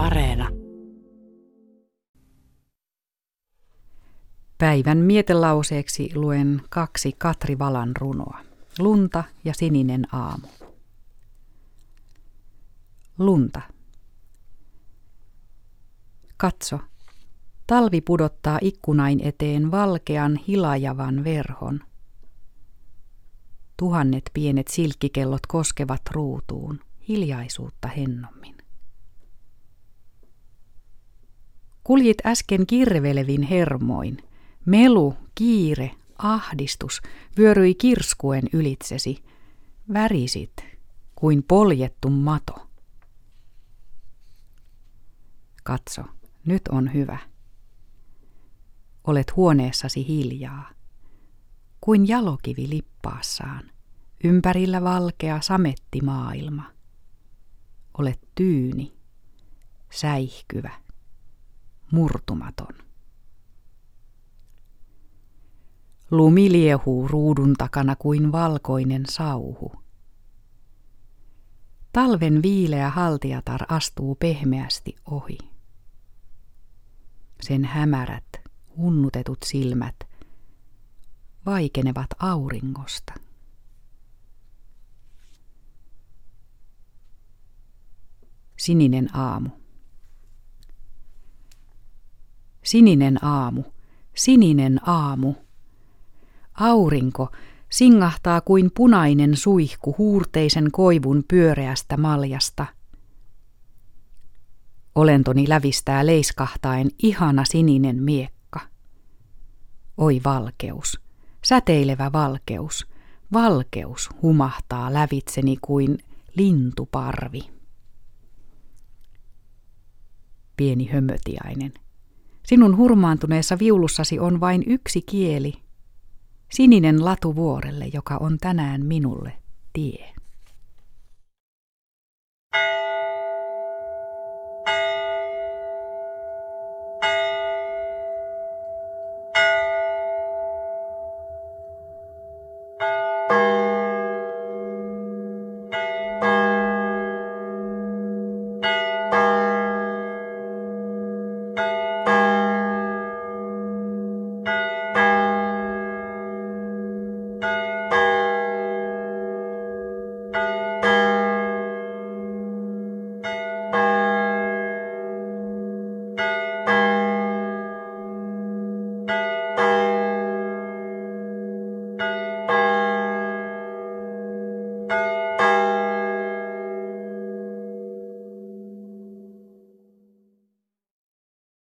Areena. Päivän mietelauseeksi luen kaksi Katri Valan runoa. Lunta ja sininen aamu. Lunta. Katso, talvi pudottaa ikkunain eteen valkean hilajavan verhon. Tuhannet pienet silkkikellot koskevat ruutuun, hiljaisuutta hennommin. Kuljit äsken kirvelevin hermoin. Melu, kiire, ahdistus vyöryi kirskuen ylitsesi. Värisit kuin poljettu mato. Katso, nyt on hyvä. Olet huoneessasi hiljaa, kuin jalokivi lippaassaan, ympärillä valkea sametti maailma. Olet tyyni, säihkyvä, murtumaton. Lumi liehuu ruudun takana kuin valkoinen sauhu. Talven viileä haltiatar astuu pehmeästi ohi. Sen hämärät, hunnutetut silmät vaikenevat auringosta. Sininen aamu. Sininen aamu, sininen aamu. Aurinko singahtaa kuin punainen suihku huurteisen koivun pyöreästä maljasta. Olentoni lävistää leiskahtaen ihana sininen miekka. Oi valkeus, säteilevä valkeus, valkeus humahtaa lävitseni kuin lintuparvi. Pieni hömötiainen. Sinun hurmaantuneessa viulussasi on vain yksi kieli, sininen latu vuorelle, joka on tänään minulle tie. thank you thank you